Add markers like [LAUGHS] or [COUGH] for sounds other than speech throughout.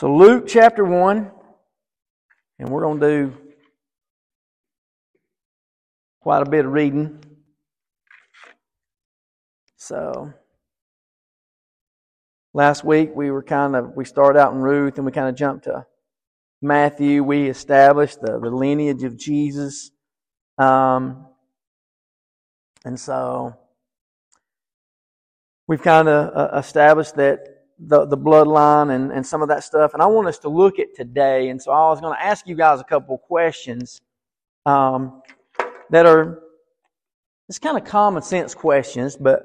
So, Luke chapter 1, and we're going to do quite a bit of reading. So, last week we were kind of, we started out in Ruth and we kind of jumped to Matthew. We established the, the lineage of Jesus. Um, and so, we've kind of uh, established that the, the bloodline and, and some of that stuff. And I want us to look at today. And so I was going to ask you guys a couple questions um, that are it's kind of common sense questions, but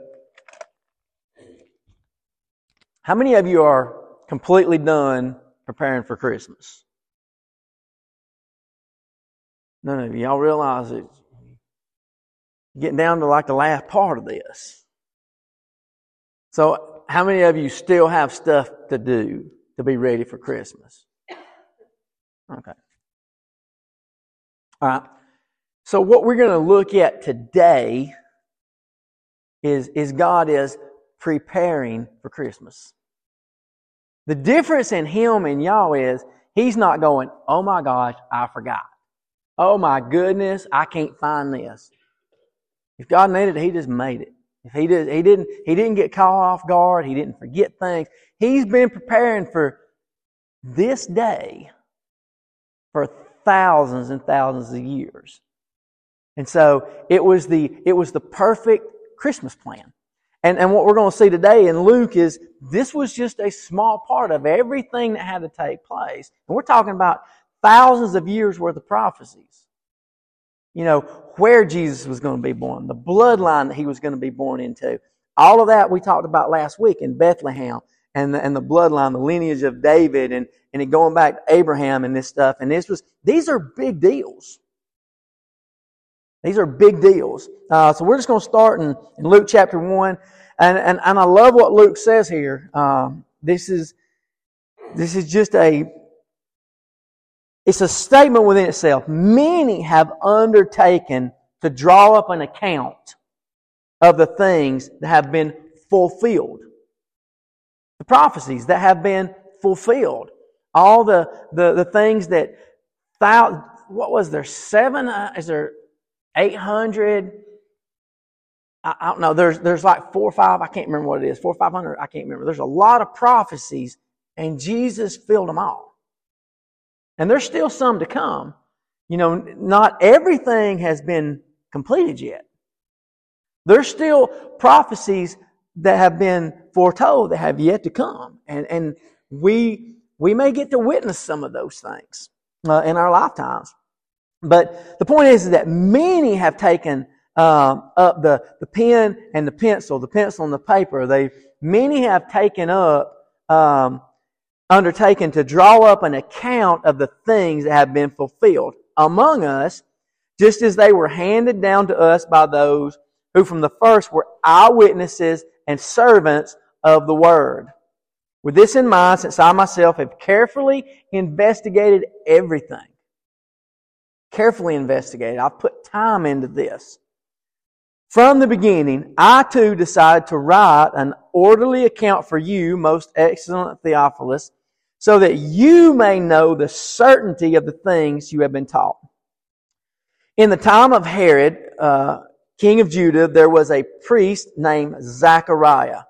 how many of you are completely done preparing for Christmas? None of you. Y'all realize it. Getting down to like the last part of this. So how many of you still have stuff to do to be ready for Christmas? Okay. All right. So what we're going to look at today is, is God is preparing for Christmas. The difference in him and y'all is he's not going, oh my gosh, I forgot. Oh my goodness, I can't find this. If God made it, he just made it. He did, he didn't, he didn't get caught off guard. He didn't forget things. He's been preparing for this day for thousands and thousands of years. And so it was the, it was the perfect Christmas plan. And, and what we're going to see today in Luke is this was just a small part of everything that had to take place. And we're talking about thousands of years worth of prophecies you know, where Jesus was going to be born, the bloodline that he was going to be born into. All of that we talked about last week in Bethlehem and the, and the bloodline, the lineage of David and, and it going back to Abraham and this stuff. And this was, these are big deals. These are big deals. Uh, so we're just going to start in, in Luke chapter 1. And, and, and I love what Luke says here. Um, this is, this is just a, it's a statement within itself. Many have undertaken to draw up an account of the things that have been fulfilled. The prophecies that have been fulfilled. All the, the, the things that, what was there, seven, uh, is there 800? I, I don't know. There's, there's like four or five, I can't remember what it is, four or five hundred, I can't remember. There's a lot of prophecies, and Jesus filled them all. And there's still some to come. You know, not everything has been completed yet. There's still prophecies that have been foretold that have yet to come. And, and we, we may get to witness some of those things uh, in our lifetimes. But the point is, is that many have taken um, up the, the pen and the pencil, the pencil and the paper. They many have taken up um, undertaken to draw up an account of the things that have been fulfilled among us, just as they were handed down to us by those who from the first were eyewitnesses and servants of the word. With this in mind, since I myself have carefully investigated everything, carefully investigated, I've put time into this. From the beginning, I too decided to write an orderly account for you, most excellent Theophilus, so that you may know the certainty of the things you have been taught. In the time of Herod, uh, king of Judah, there was a priest named Zachariah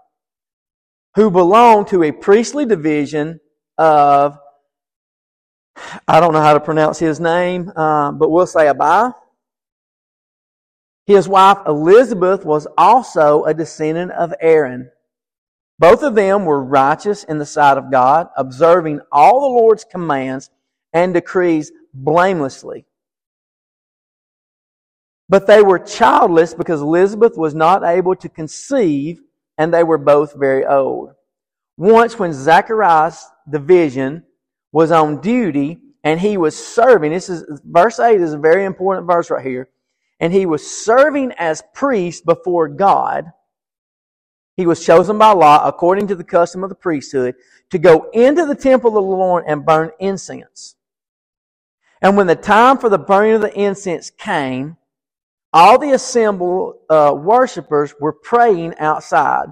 who belonged to a priestly division of, I don't know how to pronounce his name, uh, but we'll say Abi. His wife Elizabeth was also a descendant of Aaron. Both of them were righteous in the sight of God, observing all the Lord's commands and decrees blamelessly. But they were childless because Elizabeth was not able to conceive, and they were both very old. Once, when Zacharias' the vision was on duty and he was serving, this is verse 8 is a very important verse right here, and he was serving as priest before God he was chosen by law, according to the custom of the priesthood, to go into the temple of the Lord and burn incense. And when the time for the burning of the incense came, all the assembled uh, worshippers were praying outside.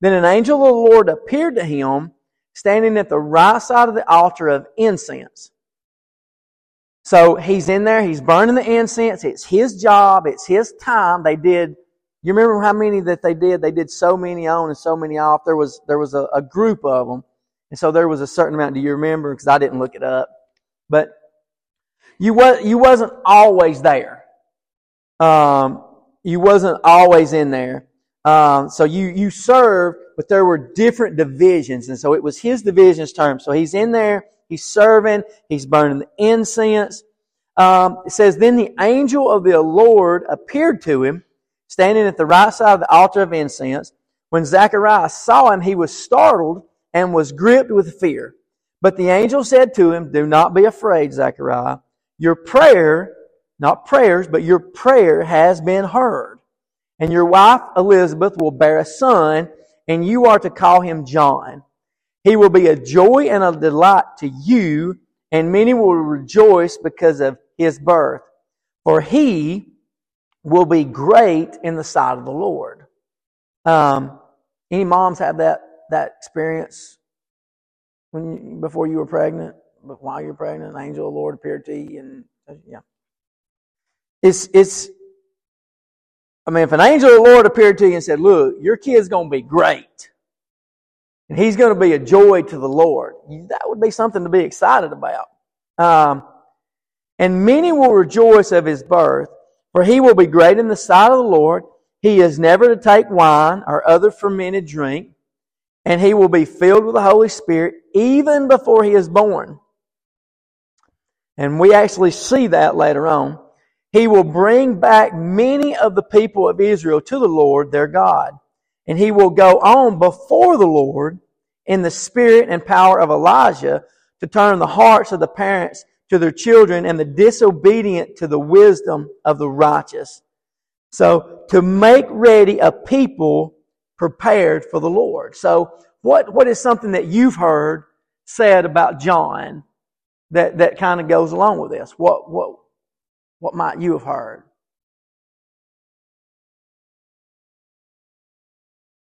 Then an angel of the Lord appeared to him, standing at the right side of the altar of incense. So he's in there, he's burning the incense, it's his job, it's his time. They did, you remember how many that they did? They did so many on and so many off. There was, there was a, a group of them. And so there was a certain amount. Do you remember? Because I didn't look it up. But you, was, you wasn't always there. Um, you wasn't always in there. Um, so you, you served, but there were different divisions. And so it was his division's term. So he's in there, he's serving, he's burning the incense. Um, it says, Then the angel of the Lord appeared to him, standing at the right side of the altar of incense. When Zacharias saw him, he was startled and was gripped with fear. But the angel said to him, Do not be afraid, Zechariah. Your prayer, not prayers, but your prayer has been heard. And your wife Elizabeth will bear a son, and you are to call him John. He will be a joy and a delight to you, and many will rejoice because of his birth. For he will be great in the sight of the Lord. Um, any moms have that that experience when you, before you were pregnant, but while you're pregnant, an angel of the Lord appeared to you, and yeah, it's it's. I mean, if an angel of the Lord appeared to you and said, "Look, your kid's going to be great, and he's going to be a joy to the Lord," that would be something to be excited about. Um, and many will rejoice of his birth, for he will be great in the sight of the Lord. He is never to take wine or other fermented drink and he will be filled with the Holy Spirit even before he is born. And we actually see that later on. He will bring back many of the people of Israel to the Lord their God. And he will go on before the Lord in the spirit and power of Elijah to turn the hearts of the parents to their children and the disobedient to the wisdom of the righteous. So to make ready a people prepared for the Lord. So what, what is something that you've heard said about John that, that kind of goes along with this? What, what, what might you have heard?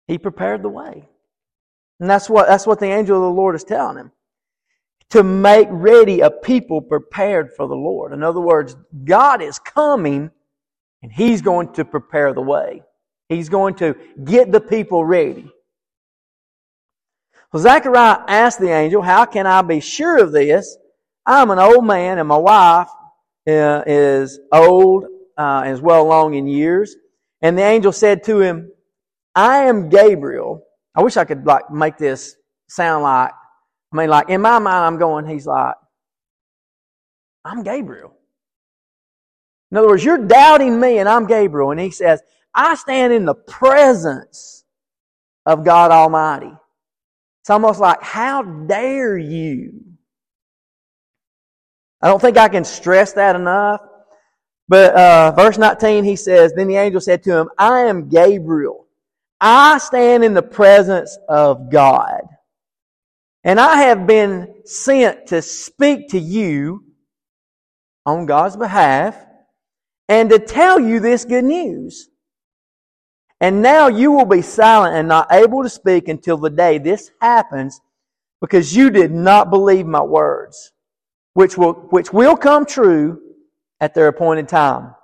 He prepared the way. And that's what, that's what the angel of the Lord is telling him. To make ready a people prepared for the Lord. In other words, God is coming and He's going to prepare the way. He's going to get the people ready. Well, Zechariah asked the angel, How can I be sure of this? I'm an old man and my wife uh, is old, uh, as well along in years. And the angel said to him, I am Gabriel. I wish I could like make this sound like, I mean, like in my mind, I'm going, he's like, I'm Gabriel. In other words, you're doubting me and I'm Gabriel. And he says, I stand in the presence of God Almighty. It's almost like, how dare you? I don't think I can stress that enough. But uh, verse 19, he says, Then the angel said to him, I am Gabriel. I stand in the presence of God. And I have been sent to speak to you on God's behalf and to tell you this good news. And now you will be silent and not able to speak until the day this happens because you did not believe my words, which will, which will come true at their appointed time.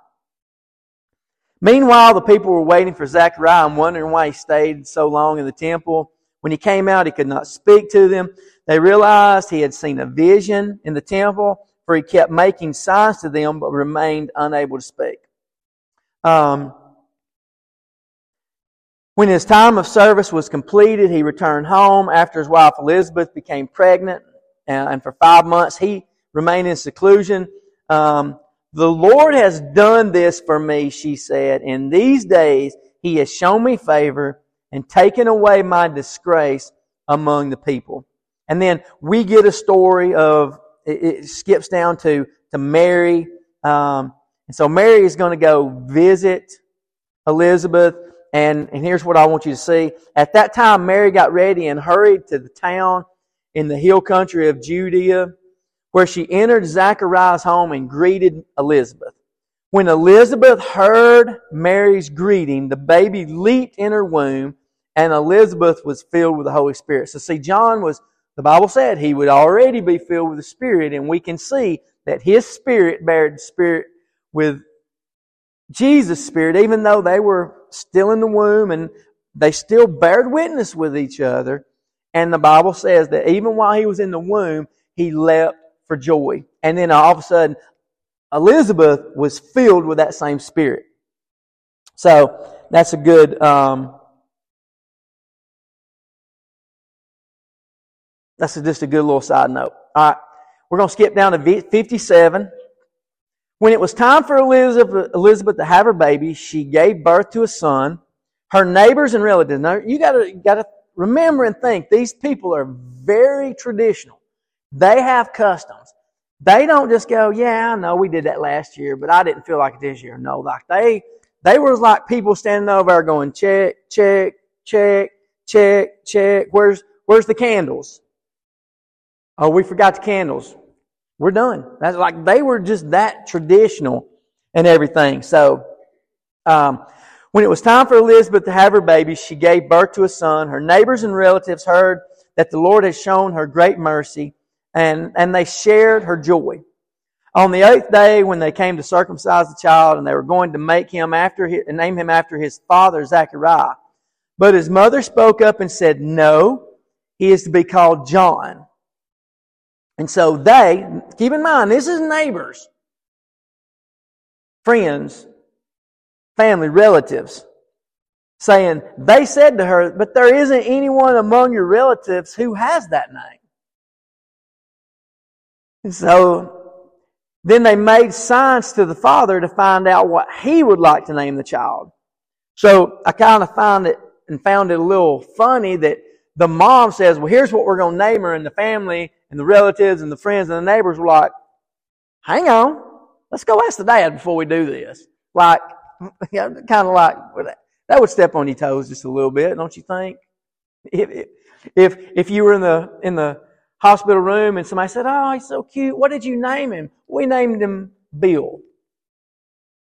Meanwhile, the people were waiting for Zechariah and wondering why he stayed so long in the temple. When he came out, he could not speak to them. They realized he had seen a vision in the temple, for he kept making signs to them, but remained unable to speak. Um, when his time of service was completed, he returned home after his wife Elizabeth became pregnant. And for five months, he remained in seclusion. Um, the Lord has done this for me, she said. In these days, he has shown me favor and taken away my disgrace among the people. And then we get a story of, it, skips down to, to Mary. Um, and so Mary is going to go visit Elizabeth. And, and here's what I want you to see. At that time, Mary got ready and hurried to the town in the hill country of Judea, where she entered Zachariah's home and greeted Elizabeth. When Elizabeth heard Mary's greeting, the baby leaped in her womb, and Elizabeth was filled with the Holy Spirit. So see, John was, the Bible said he would already be filled with the Spirit, and we can see that his Spirit bared Spirit with Jesus' Spirit, even though they were still in the womb and they still bared witness with each other. And the Bible says that even while he was in the womb, he leapt for joy. And then all of a sudden, Elizabeth was filled with that same Spirit. So that's a good um, That's just a good little side note. All right. We're going to skip down to 57. When it was time for Elizabeth, Elizabeth to have her baby, she gave birth to a son. Her neighbors and relatives. Now, you gotta, gotta remember and think, these people are very traditional. They have customs. They don't just go, yeah, I know we did that last year, but I didn't feel like it this year. No, like they, they were like people standing over there going, check, check, check, check, check. Where's, where's the candles? Oh, we forgot the candles. We're done. That's like they were just that traditional and everything. So, um, when it was time for Elizabeth to have her baby, she gave birth to a son. Her neighbors and relatives heard that the Lord had shown her great mercy, and, and they shared her joy. On the eighth day, when they came to circumcise the child, and they were going to make him after his, name him after his father Zachariah, but his mother spoke up and said, "No, he is to be called John." And so they, keep in mind, this is neighbors, friends, family, relatives, saying, they said to her, but there isn't anyone among your relatives who has that name. And so then they made signs to the father to find out what he would like to name the child. So I kind of found it and found it a little funny that the mom says, well, here's what we're going to name her, and the family and the relatives and the friends and the neighbors were like, hang on, let's go ask the dad before we do this. Like, [LAUGHS] kind of like, that would step on your toes just a little bit, don't you think? If, if, if you were in the, in the hospital room and somebody said, oh, he's so cute, what did you name him? We named him Bill.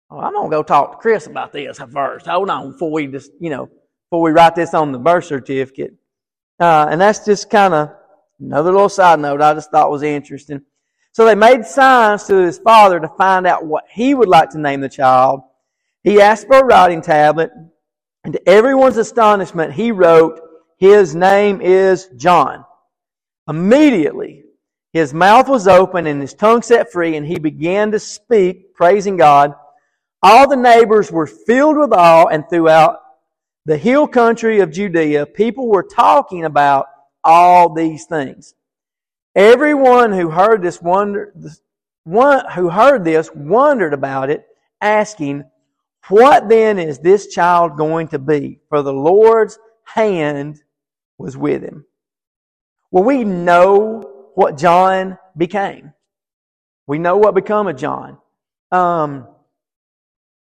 Oh, I'm going to go talk to Chris about this first. Hold on before we just, you know, before we write this on the birth certificate. Uh, and that's just kind of another little side note I just thought was interesting. So they made signs to his father to find out what he would like to name the child. He asked for a writing tablet, and to everyone's astonishment, he wrote, His name is John. Immediately, his mouth was open and his tongue set free, and he began to speak, praising God. All the neighbors were filled with awe, and throughout the hill country of Judea, people were talking about all these things. Everyone who heard this wonder, one who heard this wondered about it, asking, "What then is this child going to be?" For the Lord's hand was with him. Well, we know what John became. We know what become of John. Um,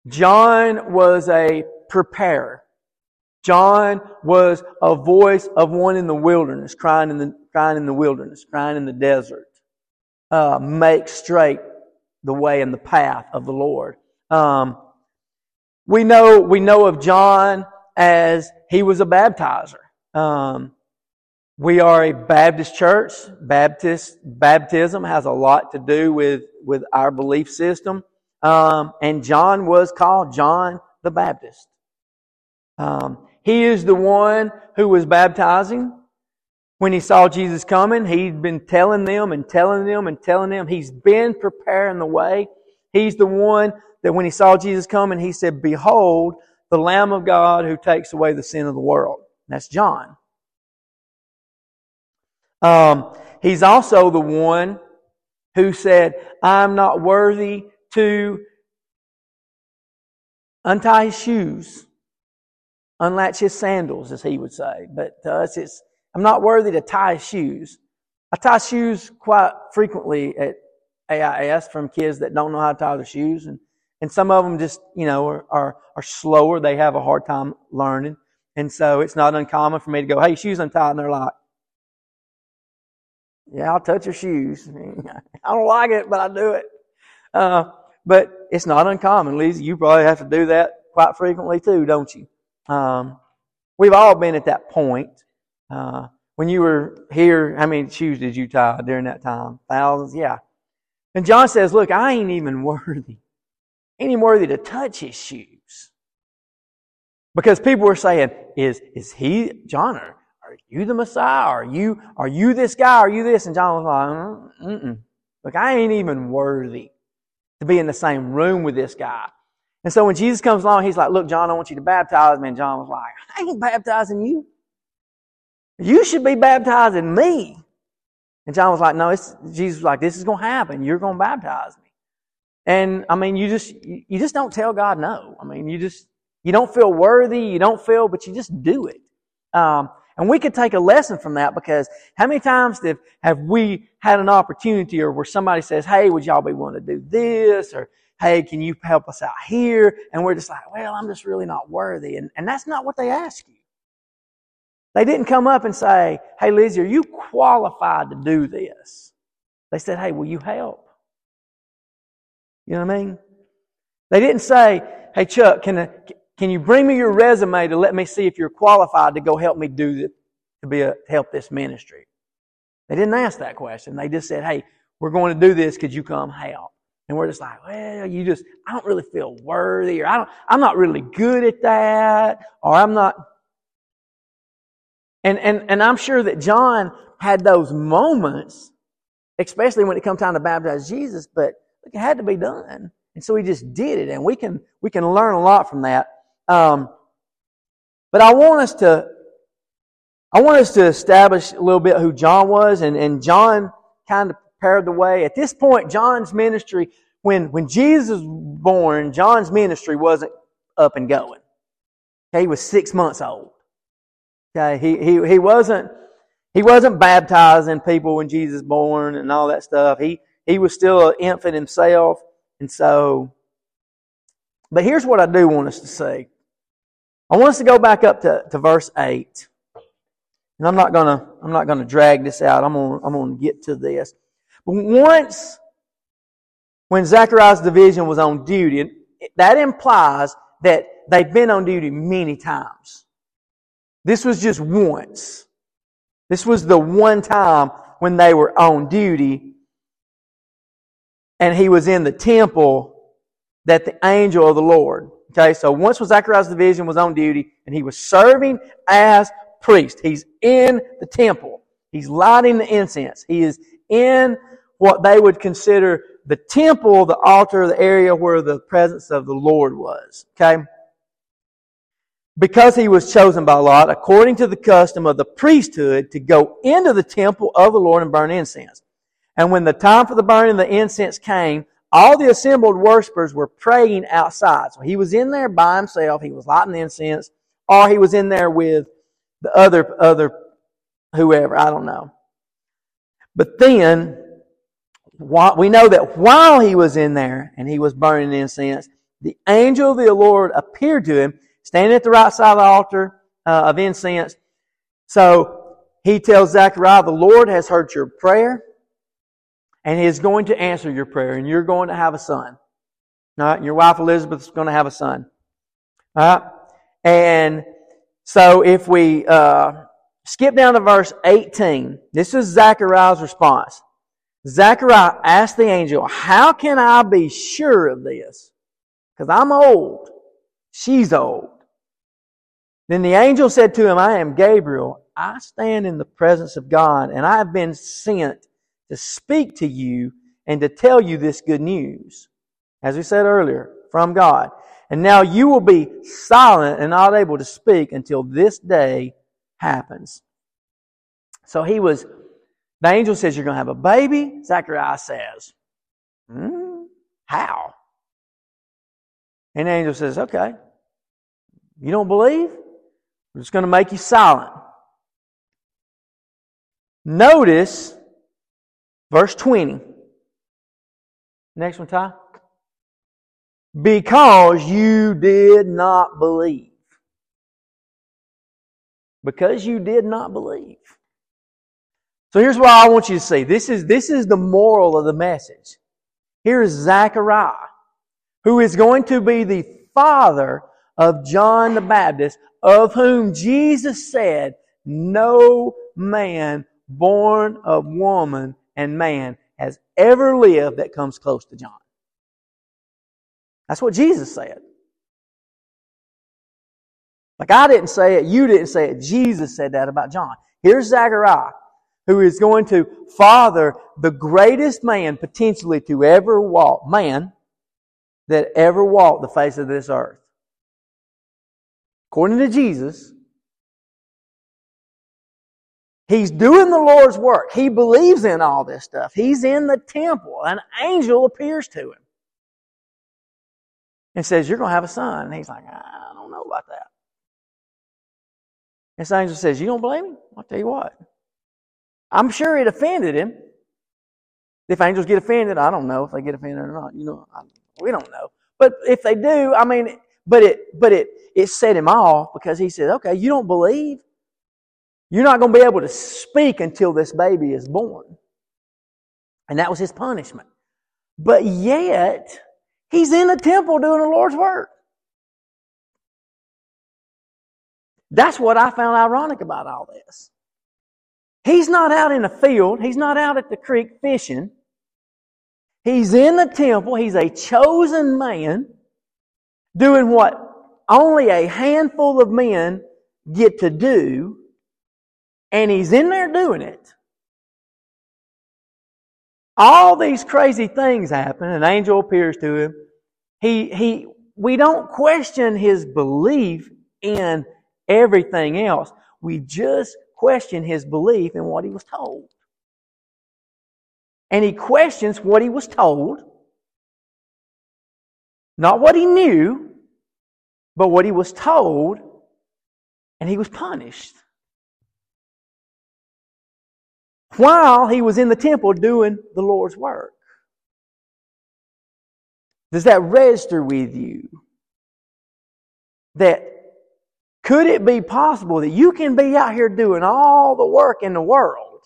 John was a preparer. John was a voice of one in the wilderness, crying in the, crying in the wilderness, crying in the desert. Uh, make straight the way and the path of the Lord. Um, we know, we know of John as he was a baptizer. Um, we are a Baptist church. Baptist, baptism has a lot to do with, with our belief system. Um, and John was called John the Baptist. Um, he is the one who was baptizing. When he saw Jesus coming, he'd been telling them and telling them and telling them. He's been preparing the way. He's the one that when he saw Jesus coming, he said, Behold, the Lamb of God who takes away the sin of the world. That's John. Um, he's also the one who said, I'm not worthy to untie his shoes unlatch his sandals, as he would say. But to us, it's, I'm not worthy to tie his shoes. I tie shoes quite frequently at AIS from kids that don't know how to tie their shoes. And, and some of them just, you know, are, are, are slower. They have a hard time learning. And so it's not uncommon for me to go, hey, shoes untied. And they're like, yeah, I'll touch your shoes. [LAUGHS] I don't like it, but I do it. Uh, but it's not uncommon. Lisa, you probably have to do that quite frequently too, don't you? Um, we've all been at that point uh, when you were here, how many shoes did you tie during that time? Thousands? Yeah. And John says, Look, I ain't even [LAUGHS] worthy. Even worthy to touch his shoes. Because people were saying, Is is he John? You the Messiah? Are you are you this guy? Are you this? And John was like, Mm-mm. Look, I ain't even worthy to be in the same room with this guy. And so when Jesus comes along, he's like, Look, John, I want you to baptize me. And John was like, I ain't baptizing you. You should be baptizing me. And John was like, No, it's, Jesus was like, This is going to happen. You're going to baptize me. And I mean, you just, you just don't tell God no. I mean, you just, you don't feel worthy, you don't feel, but you just do it. Um, and we could take a lesson from that because how many times have, have we had an opportunity or where somebody says, Hey, would y'all be willing to do this? Or, Hey, can you help us out here? And we're just like, well, I'm just really not worthy. And, and that's not what they ask you. They didn't come up and say, Hey, Lizzie, are you qualified to do this? They said, Hey, will you help? You know what I mean? They didn't say, Hey, Chuck, can, can you bring me your resume to let me see if you're qualified to go help me do this, to be a, help this ministry? They didn't ask that question. They just said, Hey, we're going to do this. Could you come help? And we're just like, well, you just, I don't really feel worthy, or I don't, I'm not really good at that, or I'm not. And, and, and I'm sure that John had those moments, especially when it comes time to baptize Jesus, but it had to be done. And so he just did it, and we can, we can learn a lot from that. Um, but I want us to, I want us to establish a little bit who John was, and, and John kind of prepared the way. At this point, John's ministry, when, when Jesus was born, John's ministry wasn't up and going. Okay, he was six months old. Okay, he, he, he wasn't, he wasn't baptizing people when Jesus was born and all that stuff. He, he was still an infant himself. And so, but here's what I do want us to see. I want us to go back up to, to verse 8. And I'm not gonna, I'm not gonna drag this out. I'm gonna, I'm gonna get to this. But once, when Zachariah's division was on duty, that implies that they've been on duty many times. This was just once. This was the one time when they were on duty and he was in the temple that the angel of the Lord. Okay, so once when Zachariah's division was on duty and he was serving as priest, he's in the temple. He's lighting the incense. He is in what they would consider the temple, the altar, the area where the presence of the Lord was. Okay? Because he was chosen by Lot, according to the custom of the priesthood, to go into the temple of the Lord and burn incense. And when the time for the burning of the incense came, all the assembled worshippers were praying outside. So he was in there by himself. He was lighting the incense, or he was in there with the other, other, whoever. I don't know. But then we know that while he was in there and he was burning incense, the angel of the Lord appeared to him, standing at the right side of the altar uh, of incense. So he tells Zechariah, the Lord has heard your prayer and he is going to answer your prayer and you're going to have a son. All right, your wife Elizabeth is going to have a son. All right, and so if we uh, skip down to verse 18, this is Zechariah's response. Zechariah asked the angel, How can I be sure of this? Because I'm old. She's old. Then the angel said to him, I am Gabriel. I stand in the presence of God, and I have been sent to speak to you and to tell you this good news. As we said earlier, from God. And now you will be silent and not able to speak until this day happens. So he was the angel says you're going to have a baby. Zachariah says, hmm, How? And the angel says, Okay. You don't believe? We're just going to make you silent. Notice verse 20. Next one, Ty. Because you did not believe. Because you did not believe. So here's what I want you to see. This is, this is the moral of the message. Here is Zechariah, who is going to be the father of John the Baptist, of whom Jesus said, no man born of woman and man has ever lived that comes close to John. That's what Jesus said. Like I didn't say it, you didn't say it. Jesus said that about John. Here's Zechariah, who is going to father the greatest man potentially to ever walk, man that ever walked the face of this earth. According to Jesus, he's doing the Lord's work. He believes in all this stuff. He's in the temple. An angel appears to him and says, You're going to have a son. And he's like, I don't know about that. This angel says, You don't believe me? I'll tell you what. I'm sure it offended him. If angels get offended, I don't know if they get offended or not. You know, I, we don't know. But if they do, I mean, but it, but it, it set him off because he said, okay, you don't believe? You're not going to be able to speak until this baby is born. And that was his punishment. But yet, he's in the temple doing the Lord's work. That's what I found ironic about all this. He's not out in the field. He's not out at the creek fishing. He's in the temple. He's a chosen man doing what only a handful of men get to do. And he's in there doing it. All these crazy things happen. An angel appears to him. He, he, we don't question his belief in everything else. We just question his belief in what he was told. And he questions what he was told, not what he knew, but what he was told, and he was punished. While he was in the temple doing the Lord's work. Does that register with you? That could it be possible that you can be out here doing all the work in the world,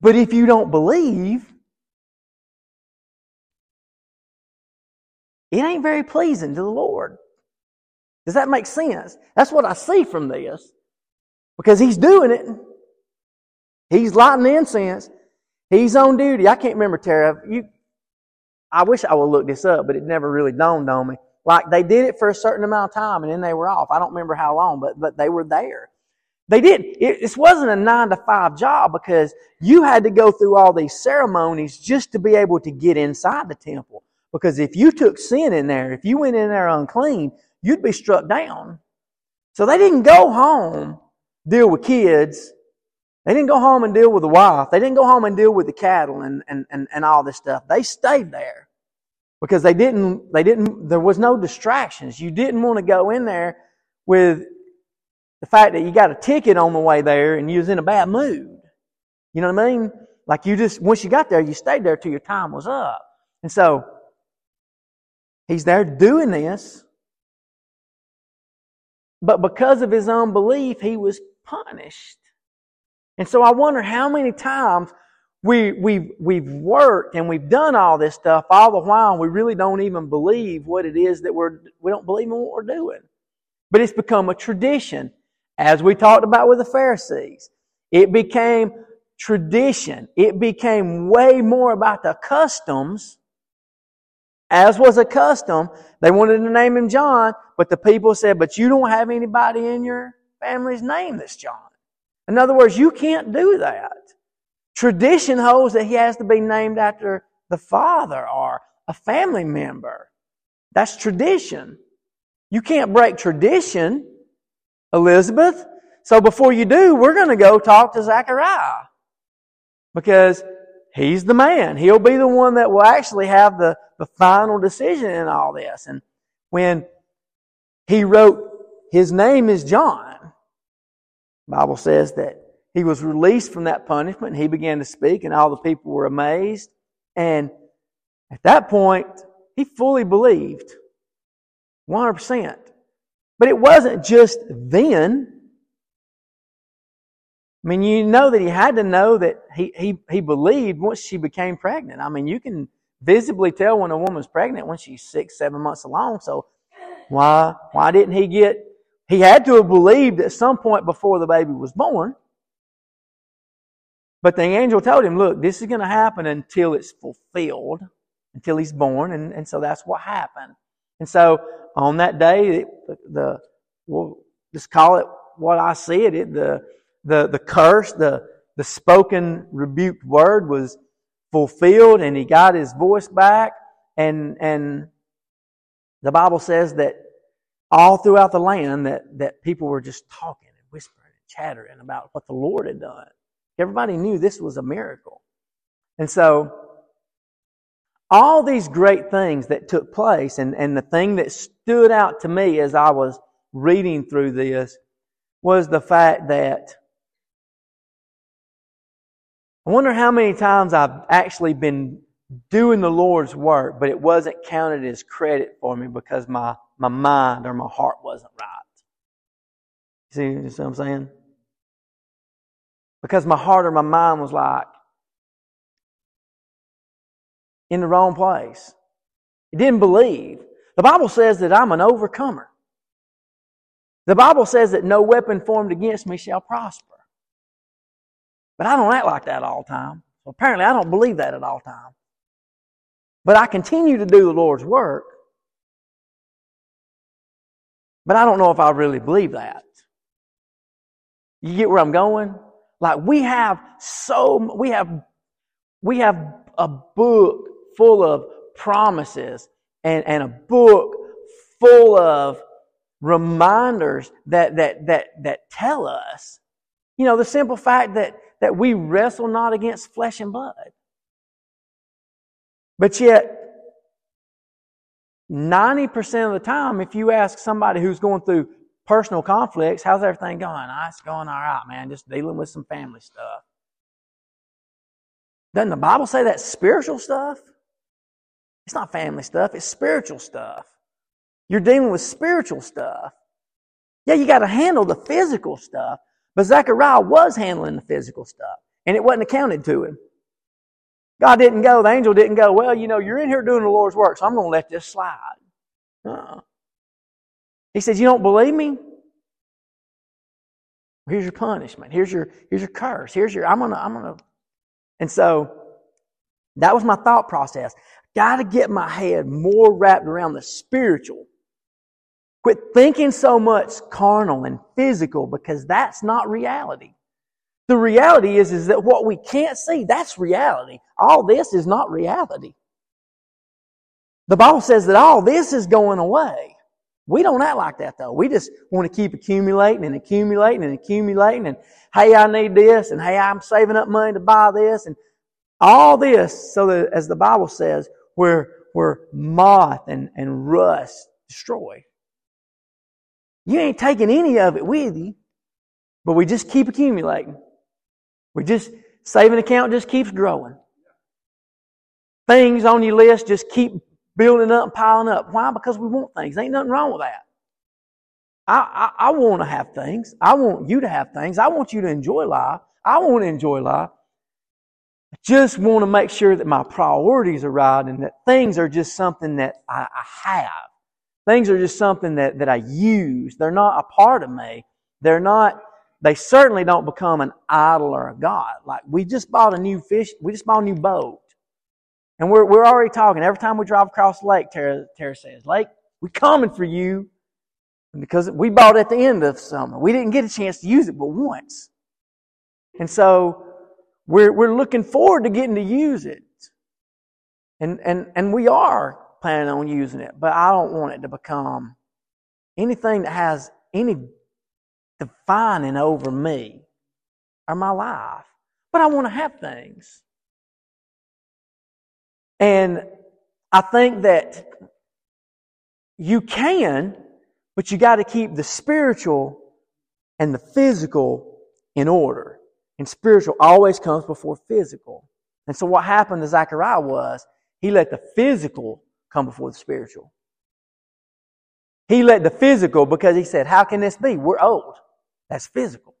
but if you don't believe, it ain't very pleasing to the Lord. Does that make sense? That's what I see from this. Because he's doing it. He's lighting incense. He's on duty. I can't remember, Tara. You, I wish I would look this up, but it never really dawned on me. Like they did it for a certain amount of time and then they were off. I don't remember how long, but, but they were there. They did. It, this wasn't a nine to five job because you had to go through all these ceremonies just to be able to get inside the temple. Because if you took sin in there, if you went in there unclean, you'd be struck down. So they didn't go home, deal with kids. They didn't go home and deal with the wife. They didn't go home and deal with the cattle and, and, and, and all this stuff. They stayed there because they didn't, they didn't, there was no distractions. You didn't want to go in there with the fact that you got a ticket on the way there and you was in a bad mood. You know what I mean? Like you just, once you got there, you stayed there till your time was up. And so, he's there doing this, but because of his unbelief, he was punished. And so I wonder how many times we, we've, we've worked and we've done all this stuff all the while we really don't even believe what it is that we're, we don't believe in what we're doing. But it's become a tradition. As we talked about with the Pharisees, it became tradition. It became way more about the customs, as was a custom. They wanted to name him John, but the people said, but you don't have anybody in your family's name that's John. In other words, you can't do that. Tradition holds that he has to be named after the father or a family member. That's tradition. You can't break tradition, Elizabeth. So before you do, we're going to go talk to Zachariah. Because he's the man. He'll be the one that will actually have the, the final decision in all this. And when he wrote, his name is John, Bible says that he was released from that punishment he began to speak and all the people were amazed. And at that point, he fully believed. 100%. But it wasn't just then. I mean, you know that he had to know that he, he, he believed once she became pregnant. I mean, you can visibly tell when a woman's pregnant when she's six, seven months along. So why, why didn't he get he had to have believed at some point before the baby was born. But the angel told him, look, this is going to happen until it's fulfilled, until he's born. And, and so that's what happened. And so on that day, the, we'll just call it what I see it, it the, the, the curse, the, the spoken rebuked word was fulfilled and he got his voice back. And, and the Bible says that all throughout the land that, that people were just talking and whispering and chattering about what the Lord had done. Everybody knew this was a miracle. And so, all these great things that took place, and, and the thing that stood out to me as I was reading through this was the fact that I wonder how many times I've actually been doing the Lord's work, but it wasn't counted as credit for me because my, my mind or my heart wasn't right. See, you see what I'm saying? Because my heart or my mind was like in the wrong place. It didn't believe. The Bible says that I'm an overcomer. The Bible says that no weapon formed against me shall prosper. But I don't act like that all the time. Apparently I don't believe that at all times. But I continue to do the Lord's work. But I don't know if I really believe that. You get where I'm going? Like we have so, we have, we have a book full of promises and, and a book full of reminders that, that, that, that tell us, you know, the simple fact that, that we wrestle not against flesh and blood. But yet, 90% of the time, if you ask somebody who's going through personal conflicts, how's everything going? Oh, it's going all right, man. Just dealing with some family stuff. Doesn't the Bible say that spiritual stuff? It's not family stuff, it's spiritual stuff. You're dealing with spiritual stuff. Yeah, you got to handle the physical stuff, but Zechariah was handling the physical stuff, and it wasn't accounted to him. God didn't go, the angel didn't go, well, you know, you're in here doing the Lord's work, so I'm going to let this slide. Uh-uh. He says, You don't believe me? Here's your punishment. Here's your, here's your curse. Here's your, I'm gonna, I'm gonna. And so that was my thought process. Got to get my head more wrapped around the spiritual. Quit thinking so much carnal and physical because that's not reality. The reality is, is that what we can't see, that's reality. All this is not reality. The Bible says that all this is going away. We don't act like that though. We just want to keep accumulating and accumulating and accumulating and hey, I need this and hey, I'm saving up money to buy this and all this so that as the Bible says, where, where moth and, and rust destroy. You ain't taking any of it with you, but we just keep accumulating. We just, saving account just keeps growing. Things on your list just keep building up and piling up. Why? Because we want things. Ain't nothing wrong with that. I, I, I want to have things. I want you to have things. I want you to enjoy life. I want to enjoy life. I just want to make sure that my priorities are right and that things are just something that I, I have. Things are just something that, that I use. They're not a part of me. They're not, they certainly don't become an idol or a God. Like we just bought a new fish, we just bought a new boat. And we're, we're already talking. Every time we drive across the lake, Tara, Tara says, Lake, we're coming for you. Because we bought at the end of summer. We didn't get a chance to use it but once. And so we're, we're looking forward to getting to use it. And, and, and we are planning on using it, but I don't want it to become anything that has any defining over me or my life. But I want to have things. And I think that you can, but you got to keep the spiritual and the physical in order. And spiritual always comes before physical. And so what happened to Zechariah was he let the physical come before the spiritual. He let the physical because he said, How can this be? We're old. That's physical.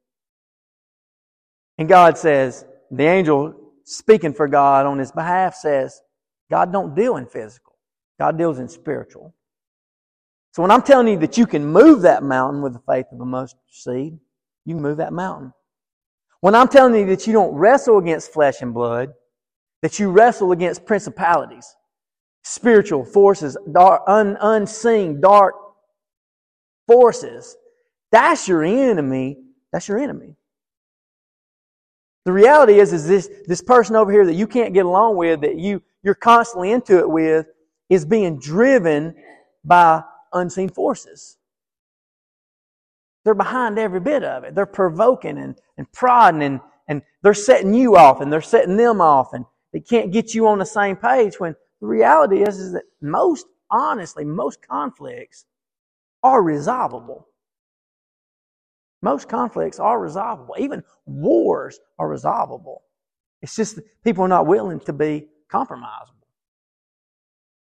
And God says, the angel speaking for God on his behalf says, God don't deal in physical. God deals in spiritual. So when I'm telling you that you can move that mountain with the faith of a mustard seed, you can move that mountain. When I'm telling you that you don't wrestle against flesh and blood, that you wrestle against principalities, spiritual forces, dark, un, unseen, dark forces, that's your enemy. That's your enemy. The reality is, is this, this person over here that you can't get along with, that you, you're constantly into it with, is being driven by unseen forces. They're behind every bit of it. They're provoking and, and prodding and, and they're setting you off and they're setting them off and they can't get you on the same page when the reality is, is that most, honestly, most conflicts are resolvable. Most conflicts are resolvable. Even wars are resolvable. It's just people are not willing to be compromisable.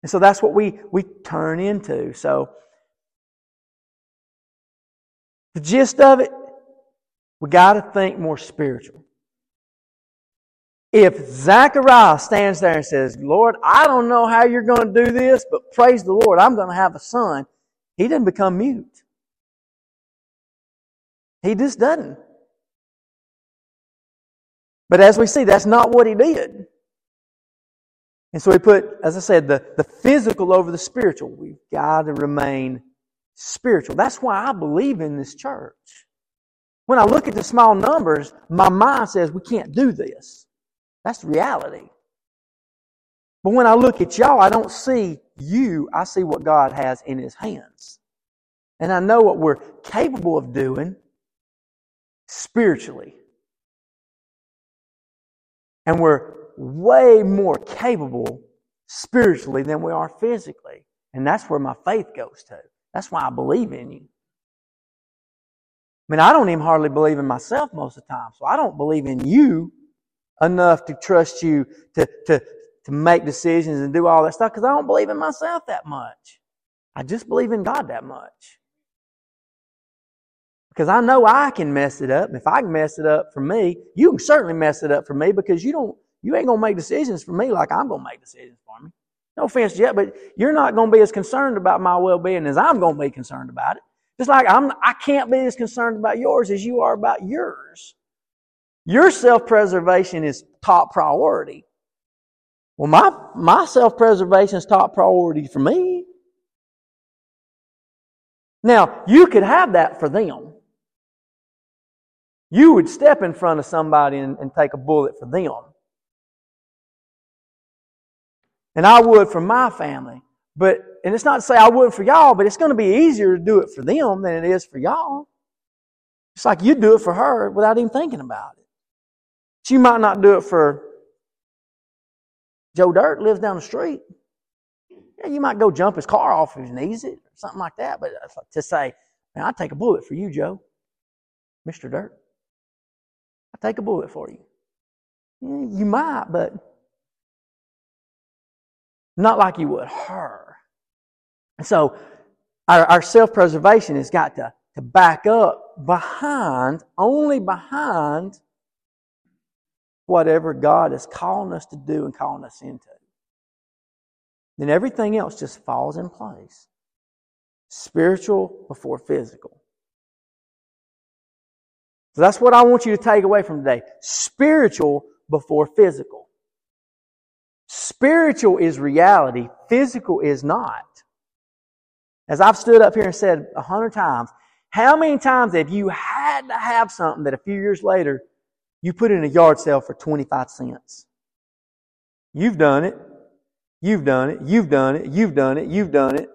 And so that's what we, we turn into. So the gist of it, we got to think more spiritual. If Zechariah stands there and says, Lord, I don't know how you're going to do this, but praise the Lord, I'm going to have a son, he didn't become mute. He just doesn't. But as we see, that's not what he did. And so he put, as I said, the, the physical over the spiritual. We've got to remain spiritual. That's why I believe in this church. When I look at the small numbers, my mind says we can't do this. That's reality. But when I look at y'all, I don't see you, I see what God has in His hands. And I know what we're capable of doing spiritually. And we're way more capable spiritually than we are physically. And that's where my faith goes to. That's why I believe in you. I mean, I don't even hardly believe in myself most of the time. So I don't believe in you enough to trust you to, to, to make decisions and do all that stuff because I don't believe in myself that much. I just believe in God that much. Because I know I can mess it up. And If I can mess it up for me, you can certainly mess it up for me because you don't, you ain't gonna make decisions for me like I'm gonna make decisions for me. No offense yet, but you're not gonna be as concerned about my well-being as I'm gonna be concerned about it. Just like I'm, I can't be as concerned about yours as you are about yours. Your self-preservation is top priority. Well, my, my self-preservation is top priority for me. Now, you could have that for them. You would step in front of somebody and, and take a bullet for them. And I would for my family. But, and it's not to say I wouldn't for y'all, but it's going to be easier to do it for them than it is for y'all. It's like you do it for her without even thinking about it. She might not do it for Joe Dirt lives down the street. Yeah, you might go jump his car off he needs it or something like that. But to say, man, I'd take a bullet for you, Joe, Mr. Dirt. I'll take a bullet for you. You might, but not like you would her. So our, our self preservation has got to, to back up behind, only behind whatever God is calling us to do and calling us into. Then everything else just falls in place. Spiritual before physical. So that's what I want you to take away from today. Spiritual before physical. Spiritual is reality, physical is not. As I've stood up here and said a hundred times, how many times have you had to have something that a few years later you put in a yard sale for 25 cents? You've done it. You've done it. You've done it. You've done it. You've done it.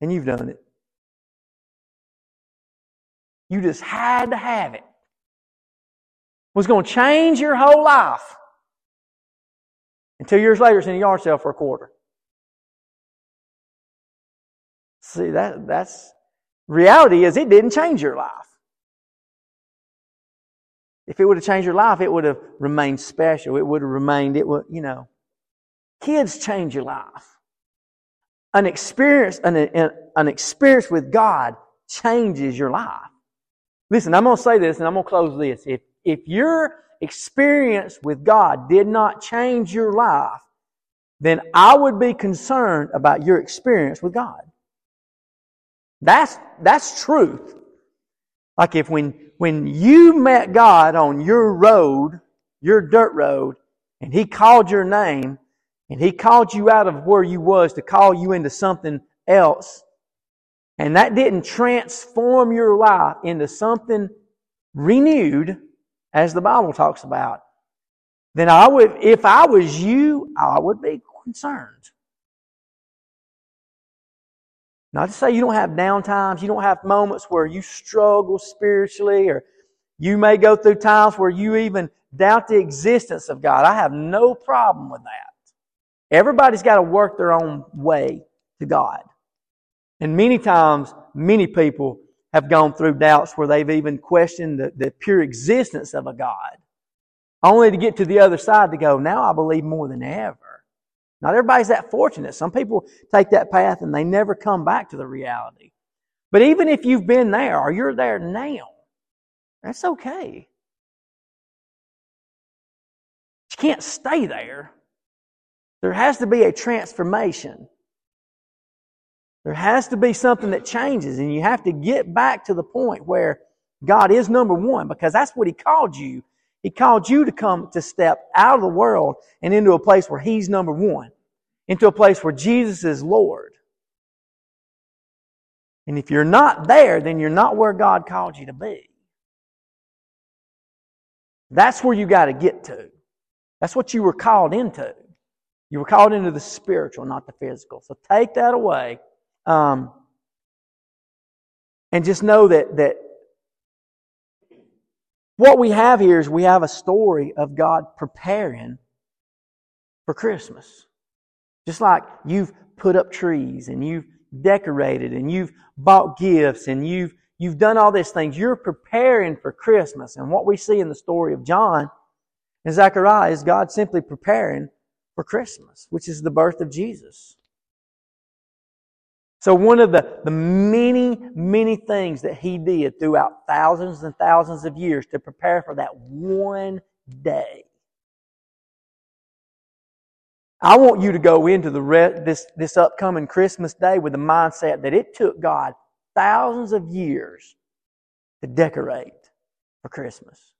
And you've done it. You just had to have it was going to change your whole life. And two years later, it's in a yard sale for a quarter. See, that, that's reality is it didn't change your life. If it would have changed your life, it would have remained special. It would have remained, it would, you know. Kids change your life. An experience, an, an experience with God changes your life. Listen, I'm going to say this and I'm going to close this. If, if your experience with God did not change your life, then I would be concerned about your experience with God. That's, that's truth. Like if when, when you met God on your road, your dirt road, and He called your name, and He called you out of where you was to call you into something else, and that didn't transform your life into something renewed, as the Bible talks about, then I would, if I was you, I would be concerned. Not to say you don't have down times, you don't have moments where you struggle spiritually, or you may go through times where you even doubt the existence of God. I have no problem with that. Everybody's got to work their own way to God. And many times, many people have gone through doubts where they've even questioned the, the pure existence of a God. Only to get to the other side to go, now I believe more than ever. Not everybody's that fortunate. Some people take that path and they never come back to the reality. But even if you've been there or you're there now, that's okay. You can't stay there. There has to be a transformation. There has to be something that changes, and you have to get back to the point where God is number one because that's what He called you. He called you to come to step out of the world and into a place where He's number one into a place where Jesus is Lord. And if you're not there, then you're not where God called you to be. That's where you got to get to. That's what you were called into. You were called into the spiritual, not the physical. So take that away. Um, and just know that, that what we have here is we have a story of God preparing for Christmas. Just like you've put up trees and you've decorated and you've bought gifts and you've, you've done all these things. You're preparing for Christmas. And what we see in the story of John and Zechariah is God simply preparing for Christmas, which is the birth of Jesus. So one of the, the many, many things that he did throughout thousands and thousands of years to prepare for that one day I want you to go into the re- this, this upcoming Christmas day with the mindset that it took God thousands of years to decorate for Christmas.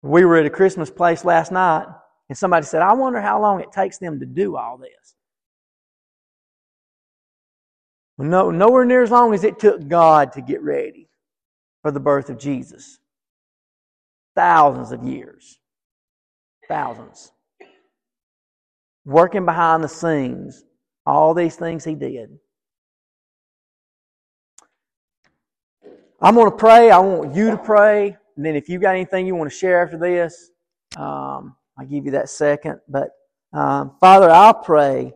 We were at a Christmas place last night, and somebody said, I wonder how long it takes them to do all this. No, nowhere near as long as it took God to get ready for the birth of Jesus. Thousands of years. Thousands working behind the scenes, all these things he did. I'm going to pray. I want you to pray. And then if you've got anything you want to share after this, um, I'll give you that second. But um, Father, I'll pray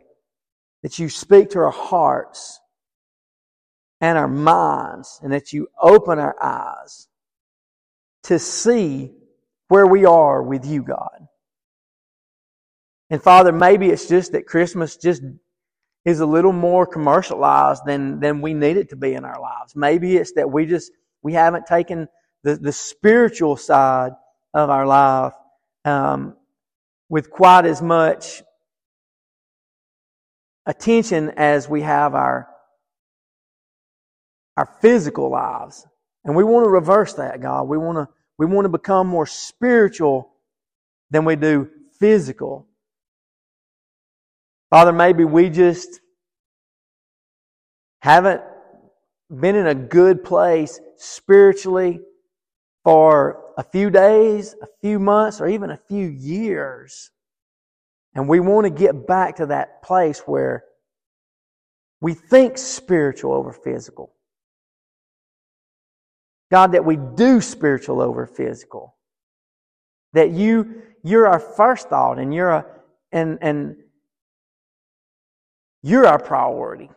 that you speak to our hearts and our minds and that you open our eyes to see where we are with you, God. And Father, maybe it's just that Christmas just is a little more commercialized than, than we need it to be in our lives. Maybe it's that we just, we haven't taken the, the spiritual side of our life um, with quite as much attention as we have our, our physical lives. And we want to reverse that, God. We want to, we want to become more spiritual than we do physical. Father, maybe we just haven't been in a good place spiritually for a few days, a few months, or even a few years. And we want to get back to that place where we think spiritual over physical. God, that we do spiritual over physical. That you, you're our first thought and you're a, and, and you're our priority.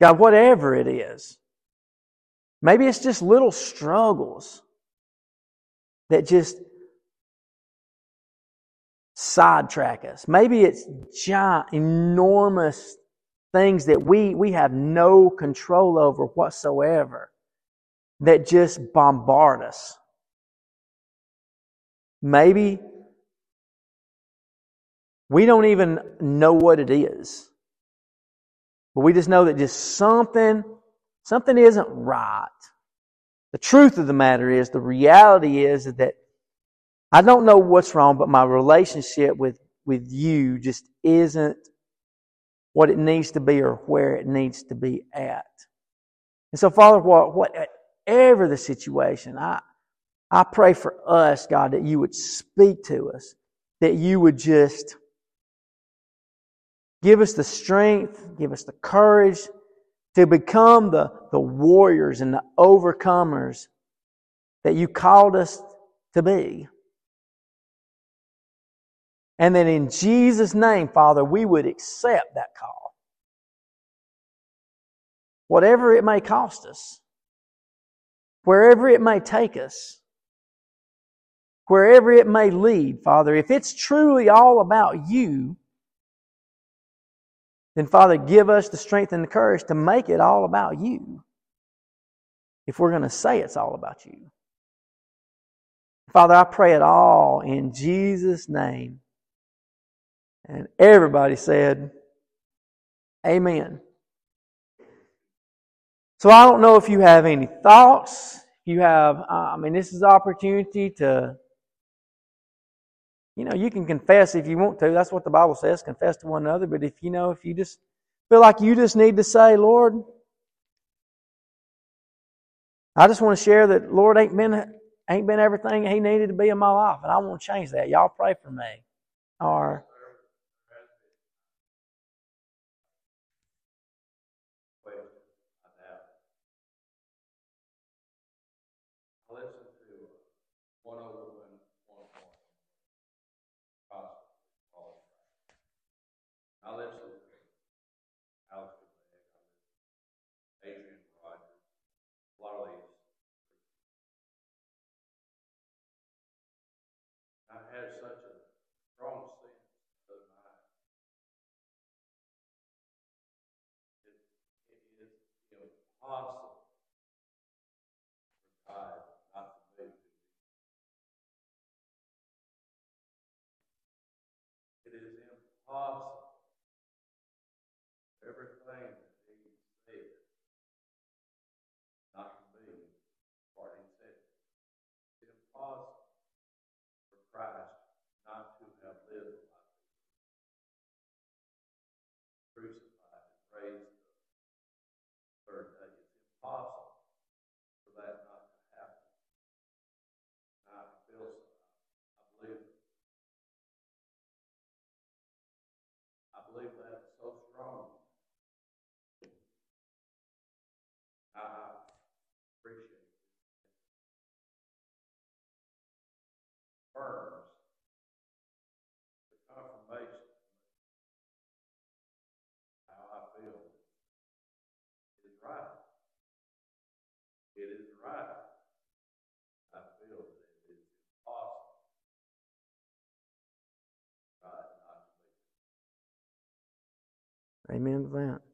God, whatever it is, maybe it's just little struggles that just sidetrack us. Maybe it's giant, enormous things that we, we have no control over whatsoever that just bombard us. Maybe we don't even know what it is. But we just know that just something, something isn't right. The truth of the matter is, the reality is that I don't know what's wrong, but my relationship with, with you just isn't what it needs to be or where it needs to be at. And so, Father, what, whatever the situation, I, I pray for us, God, that you would speak to us, that you would just give us the strength, give us the courage to become the, the warriors and the overcomers that you called us to be. And that in Jesus' name, Father, we would accept that call. Whatever it may cost us, wherever it may take us, wherever it may lead, Father, if it's truly all about you, then Father, give us the strength and the courage to make it all about you. If we're going to say it's all about you. Father, I pray it all in Jesus' name. And everybody said, Amen. So I don't know if you have any thoughts. You have, uh, I mean, this is opportunity to, you know, you can confess if you want to. That's what the Bible says, confess to one another. But if you know, if you just feel like you just need to say, Lord, I just want to share that Lord ain't been ain't been everything He needed to be in my life, and I want to change that. Y'all pray for me. Or I listened to Alex Adrian Rogers, a lot of these. I had such a strong sense of my it, it is for God not. It is impossible everything that he said not to be what he said. It's impossible for Christ not to have lived like this. Crucified and raised the third day. It's impossible for that not to happen. I feel I believe I believe that so strong. I appreciate it. Affirms the confirmation how I feel it is right. It is right. I feel that it is impossible. Right, not to be. Amen to that.